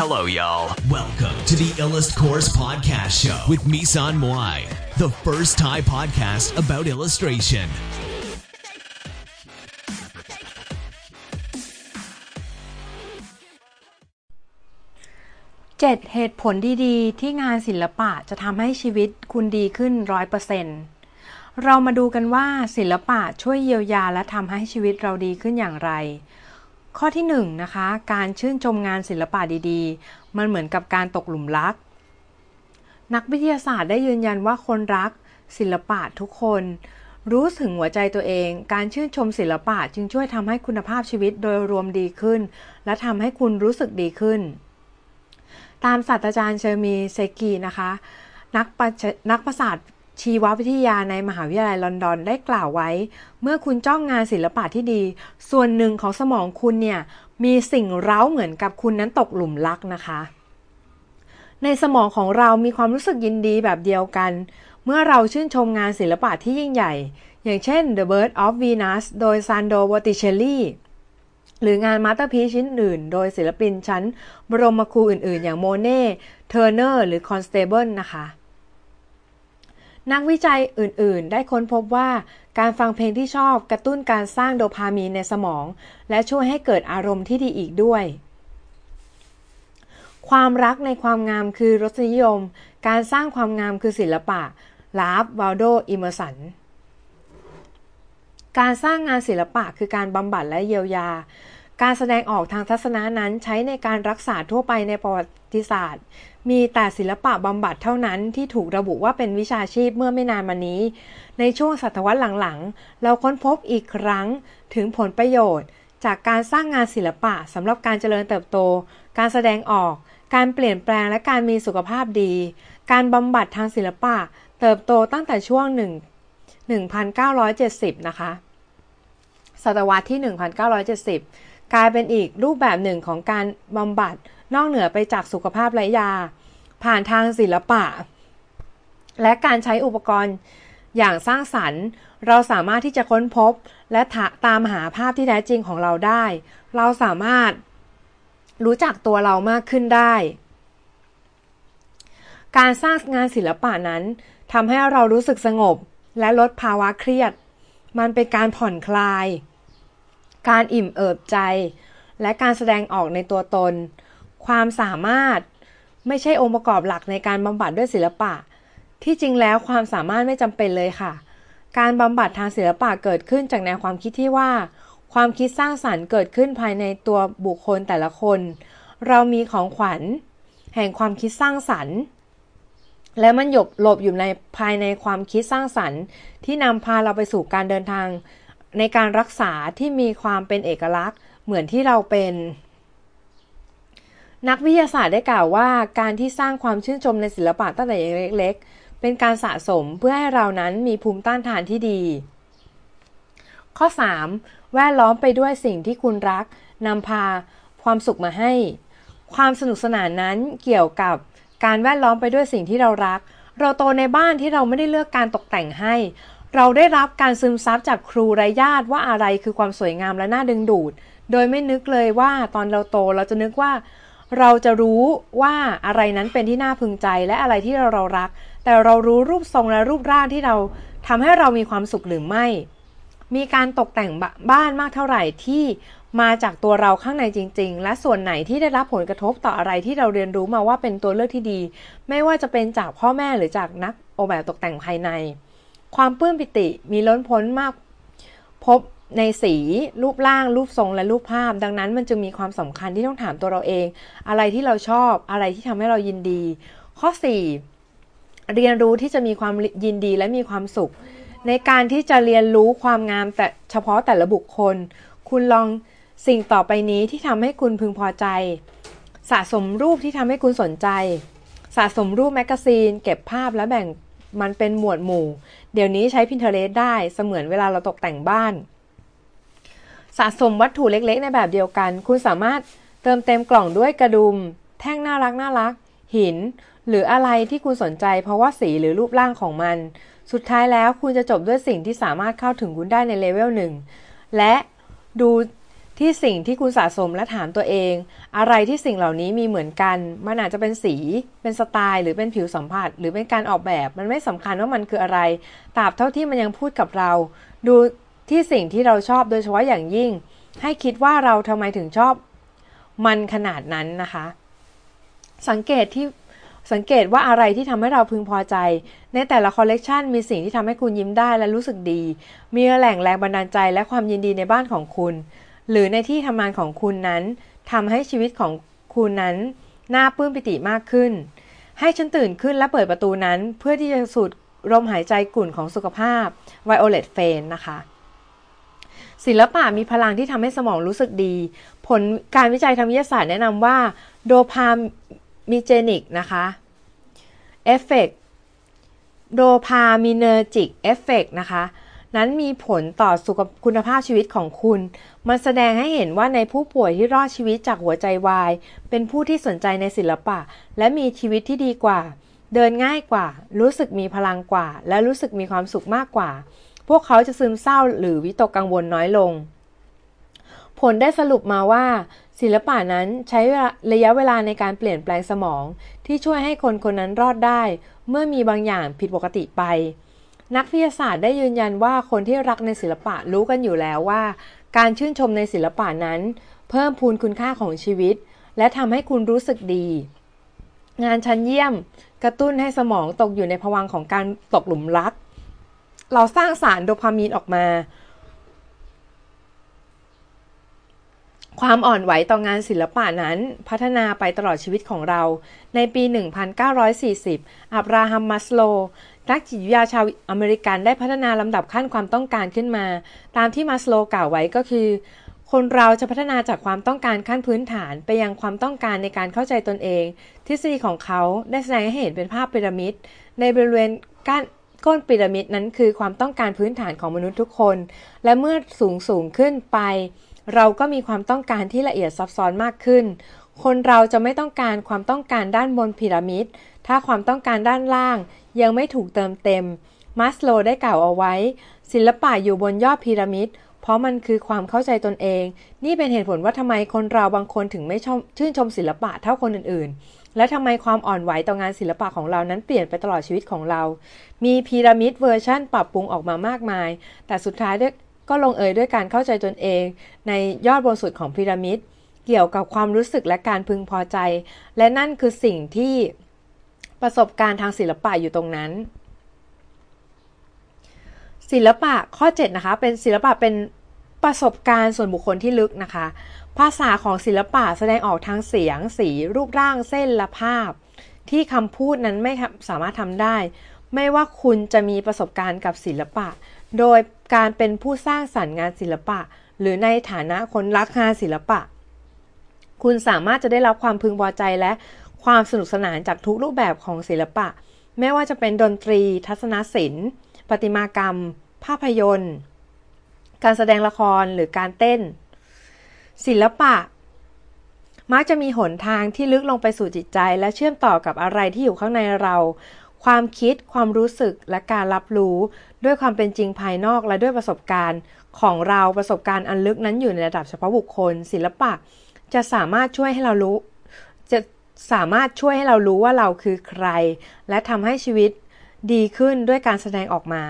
Hello, y'all. Welcome to the Illust Course Podcast Show with Misan Moai, the first Thai podcast about illustration. 7เหตุผลดีๆ ที่งานศิลปะจะทำให้ชีวิตคุณดีขึ้นร้อยเปอร์เซ็นต์เรามาดูกันว่าศิลปะช่วยเยียวยาและทำให้ชีวิตเราดีขึ้นอย่างไร ข้อที่1นะคะ การชื่นชมงานศิลปะดีๆ มันเหมือนกับการตกหลุมรัก นักวิทยาศาสตร์ได้ยืนยันว่าคนรัก ศิลปะทุกคน รู้ถึงหัวใจตัวเอง การชื่นชมศิลปะจึงช่วยทำให้คุณภาพชีวิตโดยรวมดีขึ้น และทำให้คุณรู้สึกดีขึ้น ตามศาสตราจารย์เซมีร์ เซกีนะคะ นักประนักประสาท ชีววิทยาในมหาวิทยาลัยลอนดอนได้กล่าวไว้ เมื่อคุณจ้องงานศิลปะที่ดี ส่วนหนึ่งของสมองคุณเนี่ย มีสิ่งเร้าเหมือนกับคุณนั้นตกหลุมรักนะคะ ในสมองของเรามีความรู้สึกยินดีแบบเดียวกัน เมื่อเราชื่นชมงานศิลปะที่ยิ่งใหญ่ อย่างเช่น The Birth of Venus โดยซานโดร บอตติเชลลีหรืองาน masterpiece ชิ้นอื่น โดยศิลปินชั้น บรมครูอื่น ๆ อย่างโมเน่ เทอร์เนอร์ หรือคอนสเตเบิลนะคะ นักวิจัยอื่น ๆ ได้ค้นพบว่าการฟังเพลงที่ชอบกระตุ้นการสร้างโดพามีนในสมอง และช่วยให้เกิดอารมณ์ที่ดีอีกด้วย ความรักในความงามคือรสนิยม การสร้างความงามคือศิลปะ ราล์ฟวาลโด เอเมอร์สัน การสร้างงานศิลปะคือการบำบัดและเยียวยา การแสดงออกทางทัศนะนั้นใช้ในการรักษาทั่วไปในประวัติศาสตร์ มีแต่ศิลปะบำบัดเท่านั้นที่ถูกระบุว่าเป็นวิชาชีพเมื่อไม่นานมานี้ ในช่วงศตวรรษหลังๆ เราค้นพบอีกครั้งถึงผลประโยชน์ จากการสร้างงานศิลปะสำหรับการเจริญเติบโต การแสดงออก การเปลี่ยนแปลงและการมีสุขภาพดี การบำบัดทางศิลปะ เติบโตตั้งแต่ช่วง 1 1970 นะคะ ศตวรรษที่ 1970 กลายเป็นอีกรูปแบบหนึ่งของการบำบัดนอกเหนือไปจากสุขภาพและยา ผ่านทางศิลปะ และการใช้อุปกรณ์อย่างสร้างสรรค์ เราสามารถที่จะค้นพบและตามหาภาพที่แท้จริงของเราได้ เราสามารถรู้จักตัวเรามากขึ้นได้ การสร้างงานศิลปะนั้นทำให้เรารู้สึกสงบ และลดภาวะเครียด มันเป็นการผ่อนคลาย การอิ่มเอิบใจ และการแสดงออกในตัวตน ความสามารถไม่ใช่องค์ประกอบหลักในการบำบัดด้วยศิลปะ ที่จริงแล้วความสามารถไม่จำเป็นเลยค่ะ การบำบัดทางศิลปะเกิดขึ้นจากแนวความคิดที่ว่า ความคิดสร้างสารรค์เกิดขึ้นภายในตัวบุคคลแต่ละคน เรามีของขวัญ แห่งความคิดสร้างสรรค์ และมันหยบหลบอยู่ในภายในความคิดสร้างสรรค์ ที่นำพาเราไปสู่การเดินทาง ในการรักษาที่มีความเป็นเอกลักษณ์เหมือนที่เราเป็น นักวิทยาศาสตร์ได้กล่าวว่า การที่สร้างความชื่นชมในศิลปะตั้งแต่เล็กๆ เป็นการสะสมเพื่อให้เรานั้นมีภูมิต้านทานที่ดี ข้อ 3. แวดล้อมไปด้วยสิ่งที่คุณรักนำพาความสุขมาให้ ความสนุกสนานนั้นเกี่ยวกับการแวดล้อมไปด้วยสิ่งที่เรารัก เราโตในบ้านที่เราไม่ได้เลือกการตกแต่งให้ เราได้รับการซึมซับจากครูไรญาติว่าอะไรคือความสวยงามและน่าดึงดูด โดยไม่นึกเลยว่าตอนเราโตเราจะนึกว่า เราจะรู้ว่าอะไรนั้นเป็นที่น่าพึงใจและอะไรที่เราเรารัก แต่เรารู้รูปทรงและรูปร่างที่เราทำให้เรามีความสุขหรือไม่ มีการตกแต่งบ้านมากเท่าไหร่ที่มาจากตัวเราข้างในจริง ๆ และส่วนไหนที่ได้รับผลกระทบต่ออะไรที่เราเรียนรู้มาว่าเป็นตัวเลือกที่ดี ไม่ว่าจะเป็นจากพ่อแม่หรือจากนักออกแบบตกแต่งภายใน ความปลื้มปิติมีล้นพ้นมาก พบในสีรูปร่าง รูปทรงและรูปภาพ ดังนั้นมันจึงมีความสำคัญที่ต้องถามตัวเราเอง อะไรที่เราชอบอะไรที่ทำให้เรายินดี ข้อ 4 เรียนรู้ที่จะมีความยินดีและมีความสุข ในการที่จะเรียนรู้ความงามแต่เฉพาะแต่ละบุคคล คุณลองสิ่งต่อไปนี้ที่ทำให้คุณพึงพอใจ สะสมรูปที่ทำให้คุณสนใจ สะสมรูปแมกกาซีน เก็บภาพและแบ่ง มันเป็นหมวดหมู่ เดี๋ยวนี้ใช้ Pinterest ได้เสมือนเวลาเราตกแต่งบ้าน สะสมวัตถุเล็กๆ ในแบบเดียวกัน คุณสามารถเติมเต็มกล่องด้วยกระดุม แท่งน่ารักน่ารัก หิน หรืออะไรที่คุณสนใจ เพราะว่าสีหรือรูปร่างของมัน สุดท้ายแล้วคุณจะจบด้วยสิ่งที่สามารถเข้าถึงคุณได้ในเลเวลหนึ่งและดู ที่สิ่งที่คุณสะสมและถามตัวเอง อะไรที่สิ่งเหล่านี้มีเหมือนกัน มันอาจจะเป็นสี เป็นสไตล์ หรือเป็นผิวสัมผัส หรือเป็นการออกแบบ มันไม่สำคัญว่ามันคืออะไรตราบเท่าที่มันยังพูดกับเรา ดูที่สิ่งที่เราชอบโดยเฉพาะอย่างยิ่ง ให้คิดว่าเราทำไมถึงชอบ มันขนาดนั้นนะคะ สังเกตที่สังเกตว่าอะไรที่ทำให้เราพึงพอใจ ในแต่ละคอลเลกชันมีสิ่งที่ทำให้คุณยิ้มได้และรู้สึกดี มีแหล่งแรงบันดาลใจและความยินดีในบ้านของคุณ หรือในที่ทำงานของคุณนั้นทำให้ชีวิตของคุณนั้นน่าปลื้มปิติมากขึ้น ให้ฉันตื่นขึ้นและเปิดประตูนั้นเพื่อที่จะสูดลมหายใจกลุ่นของสุขภาพ Violet f a n นะคะ ศิลปะมีพลังที่ทำให้สมองรู้สึกดี ผลการวิจัยทางวิทยาศาสตร์แนะนำว่า dopaminergic นะคะ effect dopaminergic effect นะคะ นั้นมีผลต่อสุขคุณภาพชีวิตของคุณ มันแสดงให้เห็นว่าในผู้ป่วยที่รอดชีวิตจากหัวใจวาย เป็นผู้ที่สนใจในศิลปะ และมีชีวิตที่ดีกว่า เดินง่ายกว่า รู้สึกมีพลังกว่า และรู้สึกมีความสุขมากกว่า พวกเขาจะซึมเศร้าหรือวิตกกังวลน้อยลง ผลได้สรุปมาว่า ศิลปะนั้นใช้ระยะเวลาในการเปลี่ยนแปลงสมอง ที่ช่วยให้คนคนนั้นรอดได้ เมื่อมีบางอย่างผิดปกติไป นักวิทยาศาสตร์ได้ยืนยันว่าคนที่รักในศิลปะรู้กันอยู่แล้วว่า การชื่นชมในศิลปะนั้น เพิ่มพูนคุณค่าของชีวิต และทำให้คุณรู้สึกดี งานชั้นเยี่ยม กระตุ้นให้สมองตกอยู่ในภวังของการตกหลุมรัก เราสร้างสารโดพามีนออกมา ความอ่อนไหวต่องานศิลปะนั้นพัฒนาไปตลอดชีวิตของเรา ในปี 1940 อับราฮัม มัสโล นักจิตวิทยาชาวอเมริกันได้พัฒนาลำดับขั้นความต้องการขึ้นมา ตามที่มัสโลกล่าวไว้ก็คือ คนเราจะพัฒนาจากความต้องการขั้นพื้นฐานไปยังความต้องการในการเข้าใจตนเอง ทฤษฎีของเขาได้แสดงให้เห็นเป็นภาพพีระมิด ในบริเวณก้านก้นพีระมิดนั้นคือความต้องการพื้นฐานของมนุษย์ทุกคน และเมื่อสูงสูงขึ้นไป เราก็มีความต้องการที่ละเอียดซับซ้อนมากขึ้น คนเราจะไม่ต้องการความต้องการด้านบนพีระมิด ถ้าความต้องการด้านล่าง ยังไม่ถูกเติมเต็ม มัสโลได้กล่าวเอาไว้ ศิลปะอยู่บนยอดพีระมิด เพราะมันคือความเข้าใจตนเอง นี่เป็นเหตุผลว่าทำไมคนเราบางคนถึงไม่ชชื่นชมศิลปะเท่าคนอื่น ๆ และทำไมความอ่อนไหวต่องานศิลปะของเรานั้นเปลี่ยนไปตลอดชีวิตของเรา มีพีระมิดเวอร์ชั่นปรับปรุงออกมามากมาย แต่สุดท้าย ก็ลงเอยด้วยการเข้าใจตนเอง ในยอดบนสุดของพีระมิด เกี่ยวกับความรู้สึกและการพึงพอใจ และนั่นคือสิ่งที่ประสบการณ์ทางศิลปะอยู่ตรงนั้น ศิลปะข้อ 7 นะคะ เป็นศิลปะเป็นประสบการณ์ส่วนบุคคลที่ลึกนะคะ ภาษาของศิลปะแสดงออกทางเสียง สี รูปร่างเส้นและภาพ ที่คำพูดนั้นไม่สามารถทำได้ ไม่ว่าคุณจะมีประสบการณ์กับศิลปะ โดยการเป็นผู้สร้างสรรค์งานศิลปะ หรือในฐานะคนรักงานศิลปะ คุณสามารถจะได้รับความพึงพอใจและความสนุกสนานจากทุกรูปแบบของศิลปะ ไม่ว่าจะเป็นดนตรี ทัศนศิลป์ประติมากรรม ภาพยนตร์ การแสดงละครหรือการเต้น ศิลปะ มักจะมีหนทางที่ลึกลงไปสู่จิตใจ และเชื่อมต่อกับอะไรที่อยู่ข้างในเรา ความคิด ความรู้สึกและการรับรู้ด้วยความเป็นจริงภายนอกและด้วยประสบการณ์ของเราประสบการณ์อันลึกนั้นอยู่ในระดับเฉพาะบุคคล ศิลปะ จะสามารถช่วยให้เรารู้ จะสามารถช่วยให้เรารู้ว่าเราคือใคร และทำให้ชีวิตดีขึ้นด้วยการแสดงออกมา